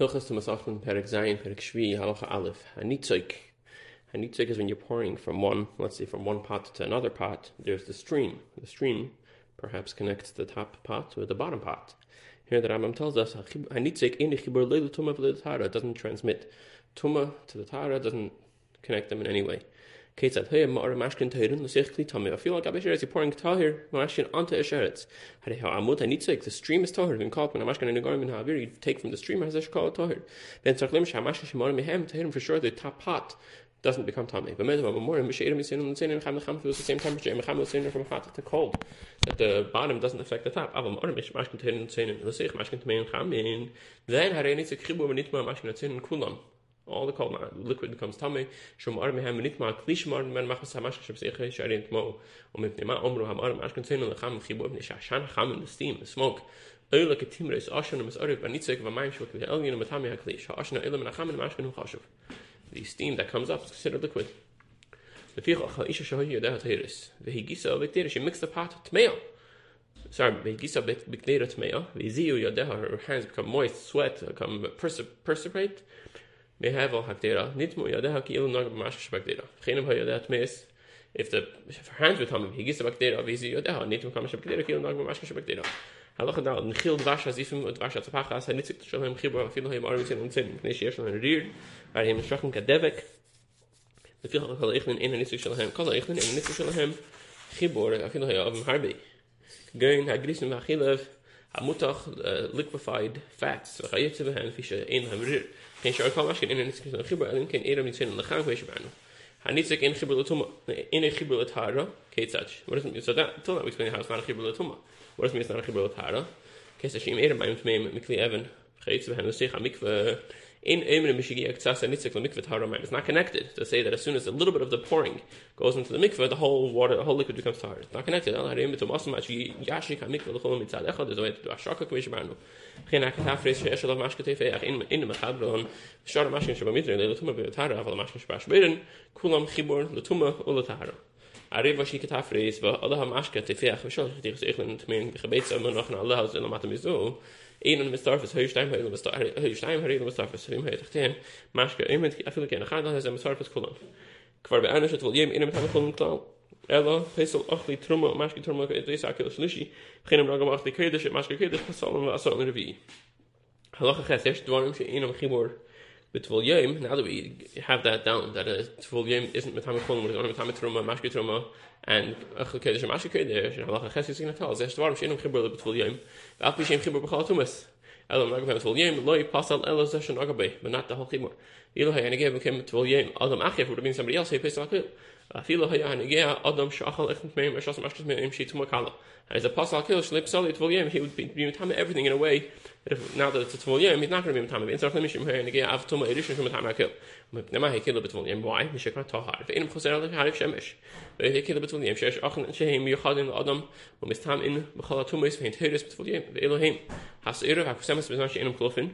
Hilchas Tumas Ochlin Perek Zayin Perek Shvi Halacha Aleph Hanitzik. Hanitzik is when you're pouring from one, let's say from one pot to another pot. There's the stream. The stream perhaps connects the top pot with the bottom pot. Here the Rambam tells us Hanitzik in the Chibur Leilu Tuma Tara doesn't transmit Tuma to the Tara, doesn't connect them in any way. Ketzad hey mar mashkin teirin l'sich kli I feel like Abisher is pouring tahir mashkin onto a sheretz. Had how amut anitzek the stream is tahir. When called when mashkin in the garden havir you take from the stream as a called tahir. Ben tzarklim shamashkin shemar mehem tahirim for sure the top pot doesn't become tummy. But maybe more and Mishadim is in the same and Cham feels the same temperature. And Cham from hot to cold. That the bottom doesn't affect the top. Aber more Mish Mashkin and Sin and Lasich Mashkin Tmein Cham in. Then had any Chibu and Nitma Mashkin and Kulam all the cold liquid becomes tummy shum ar mehem nit ma klish mar men mach es hamash shab sich sharin mo um mit nema umru ham ar mach konzen und kham khibu ibn shashan kham in the steam smoke. Oyle ke timre is ashen is arif nit va mein shok el yin mit ham ya klish. Ashen el men kham mach kon khashuf the steam that comes up is considered liquid. The fiach kha isha shoy yada tayris ve higisa vekter she mix the pot tmeo sorry, Begisa Biknera Tmea, Viziu Yadeha, her hands become moist, sweat, become perspirate, they have all hakdera. Nit mo yada ki ilo nag mash shbak data khinem ha yada tmes if the if her hands with him he gives back data visi yada nit mo kamash shbak kil nog mash shbak halach da un khil dvash as ifm ut dwash at pa khas nit sik shon im khibo fi no im ar mitin un zin ne shesh un rir ar im shakhun ka the de fi ich khala in nit sik shon him khala ikhn in nit sik shon him khibor afin fi no ha ab mahbi gein ha grisn ma khilaf Hamrir, eh, geen shor kan mashkin in en is een gibber en geen eram niet zin in de gang wees baan hij niet zich in gibber tuma in een gibber het hara keitsach what does it so that till that we explain how it's not a gibber tuma what does it mean it's not a gibber het hara keitsach im eram mit me mit kli even geits we in It's not connected to say that as soon as a little bit of the pouring goes into the mikvah, the whole water, the whole liquid becomes tahar. It's not connected. There's a way to do Ashaka Kamishabanu. geen ek het fris is dat maske tv in in de gabron shar maske shba mitre le tuma be tara aval maske shba shberen kulam khibor le tuma ul le tara ari vashi ket fris va alle ha maske tv ach shol dir is echt mein gebet so noch na alle haus in mat mi so een en mistar is heustheim heil mistar heustheim heil mistar is rim het ten maske im met afil ken gaan dan is een mistar is kulam kvar be anes het vol jem in ha kulam klau Ella, pesel achli truma, mashki truma, deis akil shlishi, beginnen nog achli revi. Halacha ches, esh dvarim, she inam chibor, betvol yom, now that we have that down, that uh, a tvol yom isn't metame cholim, but it's only metame truma, mashki truma, and achli kedesh, mashki kedesh, and halacha ches, is going to tell us, esh dvarim, she inam chibor, betvol yom, v'af bishem chibor, b'chal tumas, Elo mag beim tvol yom, loy pasal elo zesh agabe, but not the whole chibor. Elo hay, and again, became tvol yom, adam achif, would have been somebody else, hey, pesel akil, Afilo haya hanegea adam shachal as a pasal kill, shlip he would be mitame everything in a way that if, now that it's a he's not going to be mitame. But instead of mishim haya hanegea av tuma edishim shem mitame akil. Nema he kilo with yem, why? Mishek ma tohar. Ve'inam choser alif harif shemesh. Ve'in he with betvol yem, sheesh achin sheheim yuchadin adam, umistam in b'chala tumis ve'in teres betvol yem, ve'elohim. Has iruv hakusemas bezan she'inam klofin.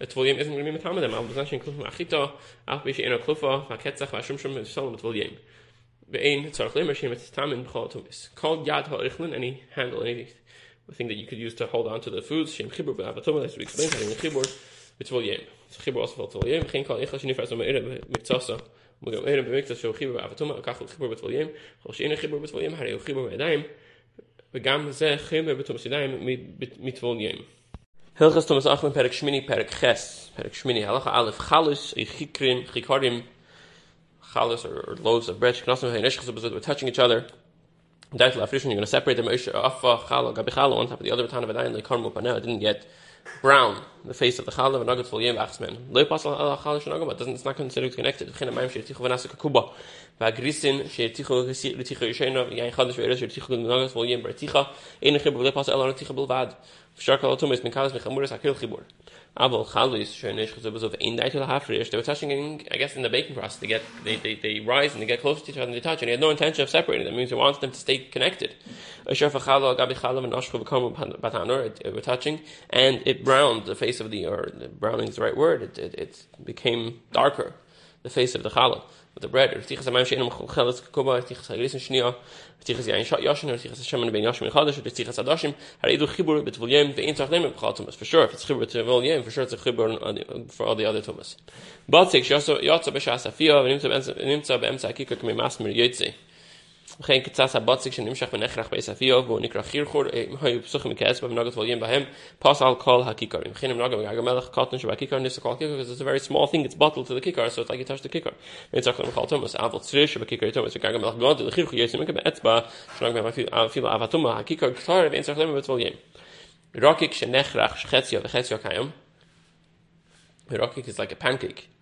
Tvolyim isn't going to be mitame them. Al bezan she'in klofin achita, al b'she'in a klofa, v'ketzach v'ashum shum v'shalom betvol yem. ואין צורך לימר שאין מתסתם אין בכל התומס. כל יד הולכלן, any handle anything. The thing that you could use to hold on to the foods, shim חיבור ba התומס, as we explained, אני חיבור בצבול ים. אז חיבור אוסף על צבול ים, וכן כל איכל שנפרס במהירה במקצוסה, וגם אירה במקצוס שהוא חיבור בלעב התומס, וכך הוא חיבור בצבול ים, כל שאין חיבור בצבול ים, הרי הוא חיבור בידיים, וגם זה חיבור בתומס ידיים מתבול ים. הלכס is אחלן פרק שמיני פרק חס, פרק שמיני, הלכה א' חלוס, חיקרים, חיקרים, חיקרים, chalas or, or loaves of bread. We're touching each other. You're going to separate them off challah gabi on top of the other tana v'dayin like karmu panel. It didn't get brown the face of the challah and doesn't it's not considered connected. V'chen amayim she'etichu v'nasa kakuba. Aval chalis shenish chazubas of ein daitul hafrish. They were touching, in, I guess, in the baking process. They get, they, they, they rise and they get close to each other and they touch, and he had no intention of separating them. It means he wants them to stay connected. We're touching, and it browned the face of the, or browning is the right word. It, it, it became darker, the face of the challah. With the bread. Tichas amayim tichas shnia, tichas yashin, tichas ben or tichas adashim, haridu chibur ve'in tzach b'chal tumas. For sure, if it's chibur to vulyem, for sure it's a chibur for all the other tumas. Afiyah, v'nimtza masmer yotze וכן קצת הבוצק שנמשך בנחרח בעשפיו והוא נקרא חירחור היו פסוחים מכעס במנוגת וולים בהם פס על כל הכיכרים וכן המנוגת בגג המלך קוטן שבכיכר ניסה כל הכיכר because it's a very small thing it's bottled to the כיכר so it's like you touch the כיכר ונצטרך להם כל תומס אבל צריך שבכיכר תומס וגג המלך גוד לחירחור יוצא מכם באצבע שנוג בהם אפילו אהבה תומה הכיכר קטר ואין צריך להם בבית וולים רוקיק שנחרח שחציו וחציו קיים רוקיק is like a pancake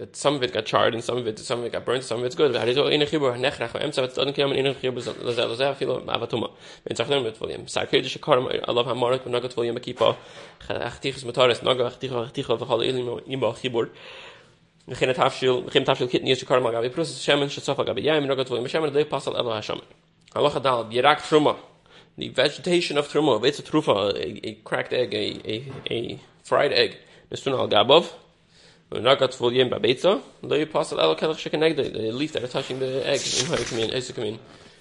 that some of it got charred and some of it some of it got burnt some of it's good. But it's in a khibur nechrach em so it's doesn't come in a khibur so there's there's a feel avatuma wenn sag nem mit volume sarkedish karm i love how mark but not volume kipa achtig is motoris nog achtig achtig over all in in ba khibur beginnen tafshil begin tafshil kit nie karm gabi process shaman shotsafa gabi yam nog volume shaman de pasal elo hasham Allah hadal birak truma. The vegetation of truma it's a trufa a, cracked egg a, a, a fried egg. Mr al gabov got full yem babetza, lo you pass el kelach shekenegde, the leaf that are touching the egg, in come in, as you come in.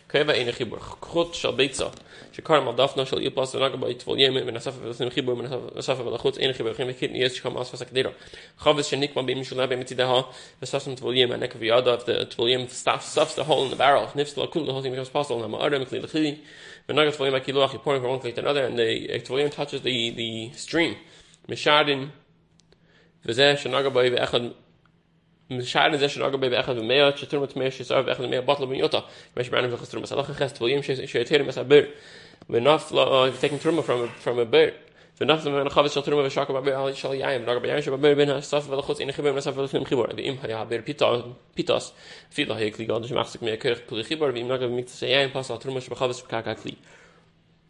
Keva in a chibur, chut shal betza, shekar mal dafna shal you pass el nagabait full yem, when asafa v'lasnim chibur, when asafa v'lachut in a chibur, chem v'kit niyes shkam as v'sak dira. Chavis shenik ma bim shulab bim tzidaha, v'sasam tvul yem, and nekav yada, if the tvul yem stuffs the hole in the barrel, nifs lo kul, thing becomes possible, nama arem, kli l'chili, when nagat tvul yem akiluach, you pouring from one klei to another, and the tvul yem touches the, the stream. Mishadin, וזה שנגע בו באחד משאר זה שנגע בו באחד ומאה שתרום את מאה שסער באחד ומאה בטל במיוטה מש בענב חסר מסלח חסט וויים שיתר מסבר ונפל taking תרומה from from a bird ונפל מן חבס של תרומה ושקע בבר של יאים נגע ביאים שבבר בין הסף ולחוץ אין חיבור נסף ולפנים חיבור ואם היה בר פיתוס פיתוס פיתו היק לי גאד שמחזק מאה כרך פלי חיבור ואם נגע במקצה יאים פס על תרומה שבחבס בקעקע כלי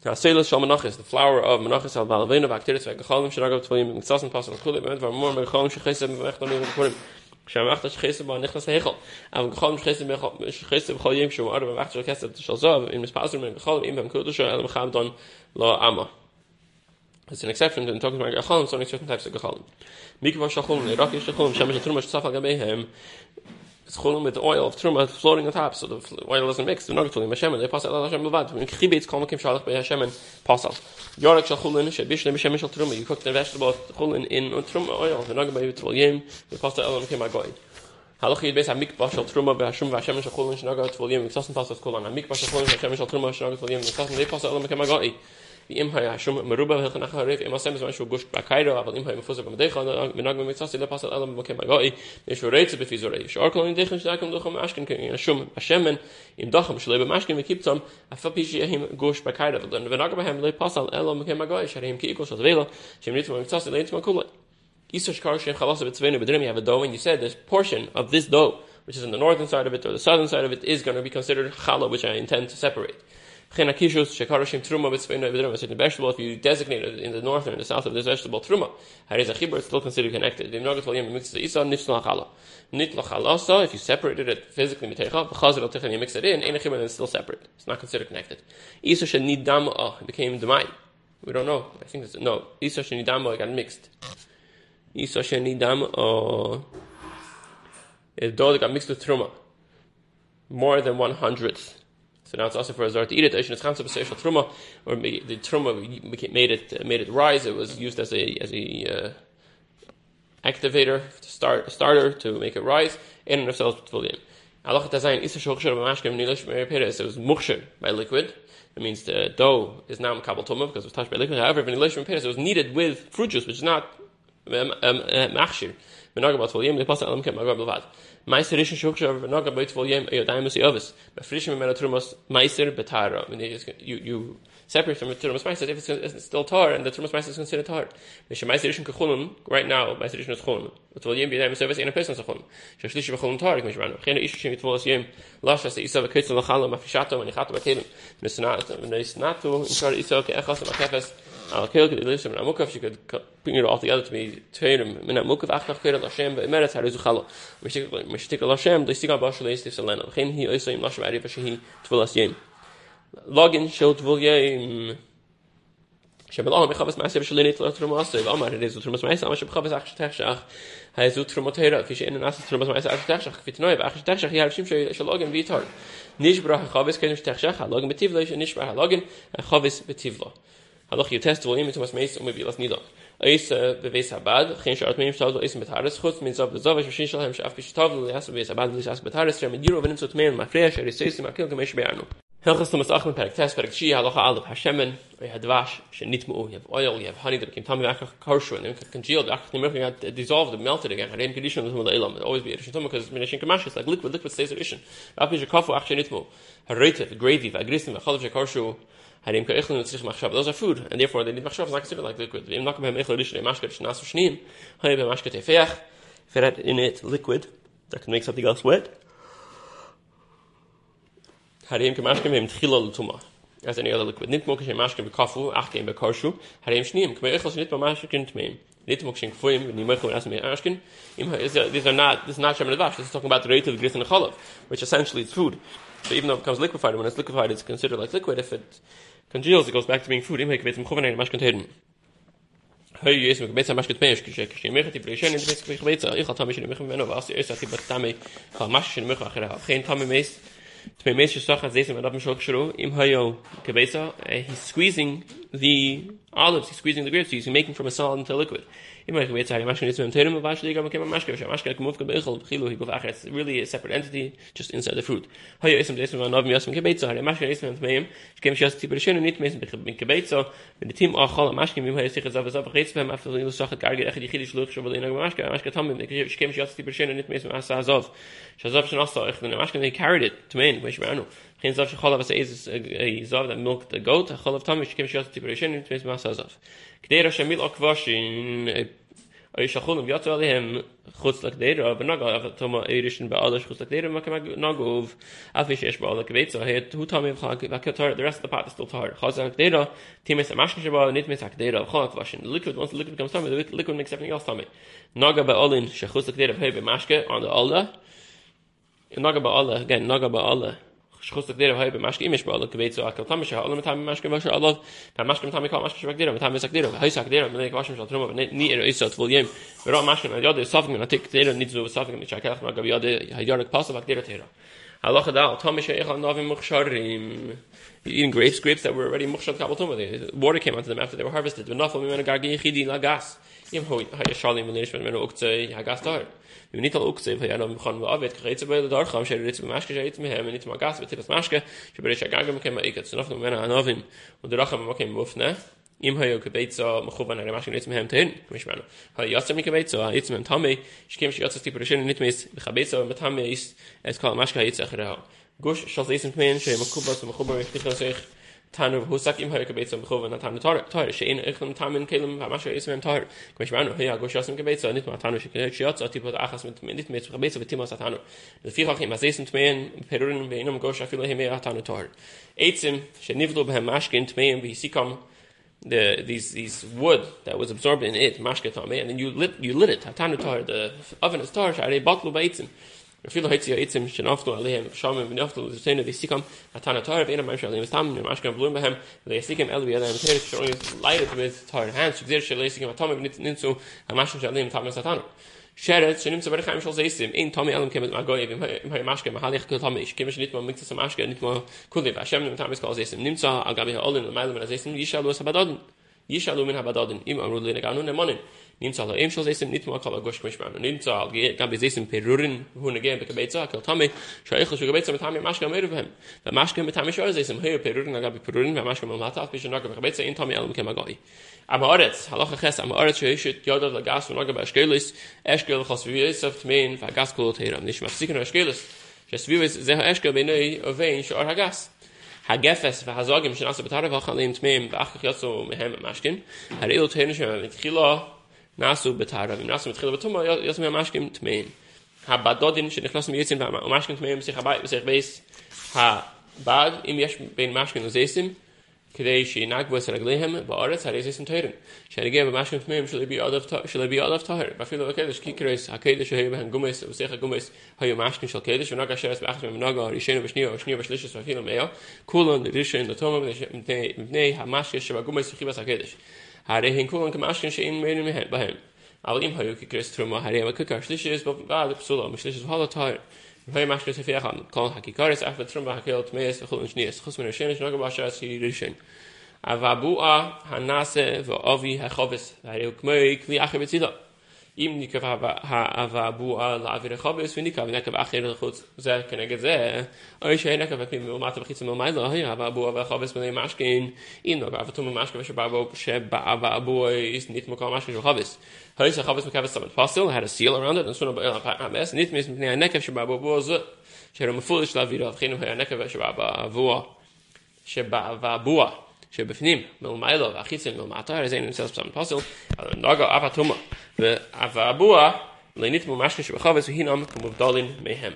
Shal the flower of al balavina, bakteris mitzasim pasal chulim, shechesem It's an exception to talking about gachalim, so an exception types of gachalim. Mikvah shachulim, iraqi shachulim, shemesh al gabehem, it's cholim with the oil of truma floating on top, so the oil doesn't mix. The cholim Hashem, they pass it Hashem levad. When chibitz kol makim shalach by Hashem and pass out. Yorek shal chulin shebishne b'shem shal truma. You cook the vegetable chulin in truma oil. The nugget by Yitvolim, they pass it elam kim agoy. Halach yid beis hamikba shal truma b'Hashem v'Hashem shal chulin shnagat Yitvolim. Miksasen pass it kol an shal chulin Hashem shal truma shnagat Yitvolim. Miksasen they pass it elam kim agoy. Im hay shum meruba hel nach harif im asem zman shu gush ba kairo aber im hay mfuze bam dekh und nag mit tsas le pasal alam bokem gai es reits be fizore shor kol in dekh shtak um dokh mashken ken shum ashemen im dokh shle be mashken mit kiptsam a fapish him gush ba kairo und wenn nag behem le pasal alam bokem gai sharim ki ikos shem nit mit tsas le tsma kol Isash Karshin Chalasa B'Tzvenu B'Dirim, you have a dough, and you said this portion of this dough, which is in the northern side of it or the southern side of it, is going to be considered challah, which I intend to separate. If you designate it in the north or in the south of this vegetable truma, it's still considered connected. If you separated it physically you mix it in, then it's still separate. It's not considered connected. Ah, it became demai. We don't know. I think it's no. Isa shenidam got mixed. Isa shenidam ah, it got mixed with truma. More than one hundredth so now it's also for a zar to eat it. It's of social truma, or the truma made it made it rise. It was used as a as a uh, activator to start a starter to make it rise. In and Isa Shokshar B'Mashkem Nilish It was muksher by liquid. It means the dough is now makabel tumah because it was touched by liquid. However, when Nilish it was kneaded with fruit juice, which is not um, um, uh, frishim men betara. You you separate from the trumas meister if it's still tar and the trumas meister is considered tar. Right now meister rishon is chulun. But volyem yodaim musi ovis in a person is chulun. Shashlish bechulun tar mish rano. Chen ish shem yitvolas yem lash as isa v'kitzel lachala mafishato and ichato bakelim. Nisnatu nisnatu in kar isa ke echas makefes. al kel ke list men amukaf she could bring it all together to be tayrim men amukaf ach lashem ve meret haru zukhalo mishtik mishtik lashem de stiga bash le istif selena khin hi isa im lashem ari vashi tvulas yem login shel tvulyim shebel am khavas ma sebe shlinit lo truma ase va amar rezu truma ma sama sheb khavas akh tashakh hayzu truma tera fi shein nas truma ma akh tashakh fi tnoy va akh tashakh yarshim shel login vitar nish brach khavas ken tashakh login betivlo nish brach login khavas betivlo halach ihr test wohl mit was meis und wir lassen nieder eis beweis habad kein schart mit staud ist mit hares kurz mit so so was schön schon haben auf gestavel ja so beweis habad ist mit hares mit dir wenn so mit mein fresh er Hilchas Tumas Achman Perek Tes Perek Shi Halacha Alef Hashemen We had Dvash She Nitmu You have oil You have honey That came Tami Akach Karshu And then congealed Nimrach You had dissolved and melted again. Hareim Kedishon Was Mula Ilam It always be Erishin Tumah Because Minashin Kamash It's like liquid Liquid stays Erishin Api Shekafu Ach She Nitmu Hareitev Gravy Vagrisim Vachalav Shekarshu Hareim Keichlin Tzich Machshav. Those are food And therefore they need Machshav. It's not considered like liquid. Im Nakam Hem Echel Erishin Mashkat Shnas Shneim Hareim Mashkat Efeach If it had in it liquid That can make something else wet harim ke mashkem im lutuma as any other liquid nit mokish mashkem be kafu ach gem be karshu harim mashkem tmeim nit im these are not this is not vash this is talking about the rate of gris and chalav which essentially is food so even though it becomes liquefied when it's liquefied it's considered like liquid if it congeals it goes back to being food im Hey, yes, mach getmesh kishek, ich in ich in mir gemen, was ist das, ich in mir achre, kein mes, Zwei Menschen sagen, sie sind mit dem Schrock im Hayo Kebesa, he's squeezing the olives, he's squeezing the grapes, he's making from a solid into liquid. ich gove it's really a separate entity just inside the fruit. Mache carried it to me, which I know. Zav shchol avas is a zav that milk the goat, a tamish kim shot tiberishin in tmes mas azav. Kder a shmil akvash in ay shchol um yat chutz lak der av toma erishin ba chutz lak der ma kem nag ov afish es ba lak vet so het hu tam im khag the rest of the pot is still tar khaz lak der times a mashkin shba nit khol akvash liquid once the liquid comes tam the liquid makes everything else tam nag ba olin shchutz lak der on the alda nag ba again nag ba shchusuk der hay be grapes grapes that were already mukhshar kabal water came onto them after they were harvested im hoy hay shalim un ish men ukze ya gastar im nit al ukze vay anam khon va vet khayts vel dar kham shel ritz mash ge shayt mit nit ma gas vet mash ge shbe le shagag gem kem ikat snof nu men anovim un der kham ma kem mufne im hay ukze vet so ma ale mach nit mit hem ten kem ich mal hay yats mit so yats mit tammi ich kem shi yats sti preshen nit mis be so mit tammi is es kham mash ge yats akhra gush shos is mit men shem kubas ma khuben ich khubar ich tan of husak im hayke beits am khoven tan tar tar she in ich un tamen kelm ma sche is mem tar kemish shasm gebets nit ma achas mit nit mit sesen tmen perun mashkin tmen wie sie kom the these these wood that was absorbed in it mashkatame and then you lit you lit it tar the oven is tar אפילו heute ja jetzt im schon oft nur alle schauen wir nicht auf das sehen die sie kommen hat eine teure in meinem schon ist haben wir machen blumen beim der sie kommen elbi der mit schon leider mit teuren hands sehr schön lesen aber tommy nicht nicht so er am machen schon im tag satan Sheret, so nimmt sie bei der Heimschul sie ist ihm, in Tommy Allen kommt mit Magoi, wie Mario Maschke, mit Halich, Kul Tommy, ich komme nicht mal mit nicht mal Tommy nimmt. יש אלו מן הבדדן, אם אמרו לי נגענו נמונן נמצא לו אם של זה סם נתמוע כל הגוש כמו שמענו נמצא על גם בזה סם פירורן הוא נגן בקבצה כל תמי שאיכל שקבצה מתמי משקה מירו בהם ומשקה מתמי שואל זה סם היו פירורן נגע בפירורן ומשקה מלמטה אף פשוט נגע בקבצה אין תמי אלו מכם הגוי אמה אורץ הלוך החס אמה אורץ שיש את יודו לגס ונגע באשקלוס אשקל חוסבי יסף תמין והגס כולו תהירם נשמע סיכנו אשקלוס שסביב זה האשקל בינוי ובין שאור הגס ha gefes ve hazog im shnas betar ve khale im tmem ve akh yoso mehem mashkin har ilo tene shme mit khilo nasu betar ve nasu mit khilo betum yoso mehem mashkin tmem ha badodin she nikhlas mi yitzim ve mashkin tmem sich ha bay sich mashkim tmein sich dabei sich weis ha bad im yesh bin mashkim zesim כדי שינהגו את רגליהם בארץ, הרי זה סנטרן. שהנגיע במשכן תמיהם שלא יביאו עליו טהר. ואפילו בקדש, כי קרס, הקדש שהיו בהם גומס, ושיח הגומס, היו משכן של קדש, ונגע אשר באחת ממנהגו הראשון ובשנייה, ובשנייה ובשלישת ואפילו מאה, כולן ראשון לתומם מפני המשכן שבגומס וחיבס הקדש. הרי הן כולן כמשכן שאין מרים בהם. אבל אם היו כקרס תרומה, הרי הם הכיכר שלישת, ועד פסולה, משלישת והלא טהר. Wenn man schon sehr haben, kann ich gar nicht einfach drum machen, geht mir ist gut und schnell. Ich muss mir schön noch was schön sie richten. Aber bua hanase und ovi ha khoves, אם נקבע האהבה הבועה לאוויר החובס ונקבע ונקב אחר לחוץ זה כנגד זה, או שאין נקב הפנים ומטה וחיצה לא היה אהבה הבועה והחובס בני משכין, אם לא באהבתו ממשכין ושבאהבה הבועה מקום משקין של חובס. הרי שהחובס מקו הסמן פוסל, had a seal around it, נשאו לבעל הפעמס, נתמיס מפני הנקב שבאבו בועה זו, שהיה מפורש להביא לו הבחינו היה נקב שבאבו הבועה, שבאהבה הבועה. שבפנים, מלמיילו והחיצים מלמטה, הרי זה נמצא בסם פוסל, אבל נוגע אף התומה, ואף הבוע, לנית ממש כשבחובץ, והינם כמובדלים מהם.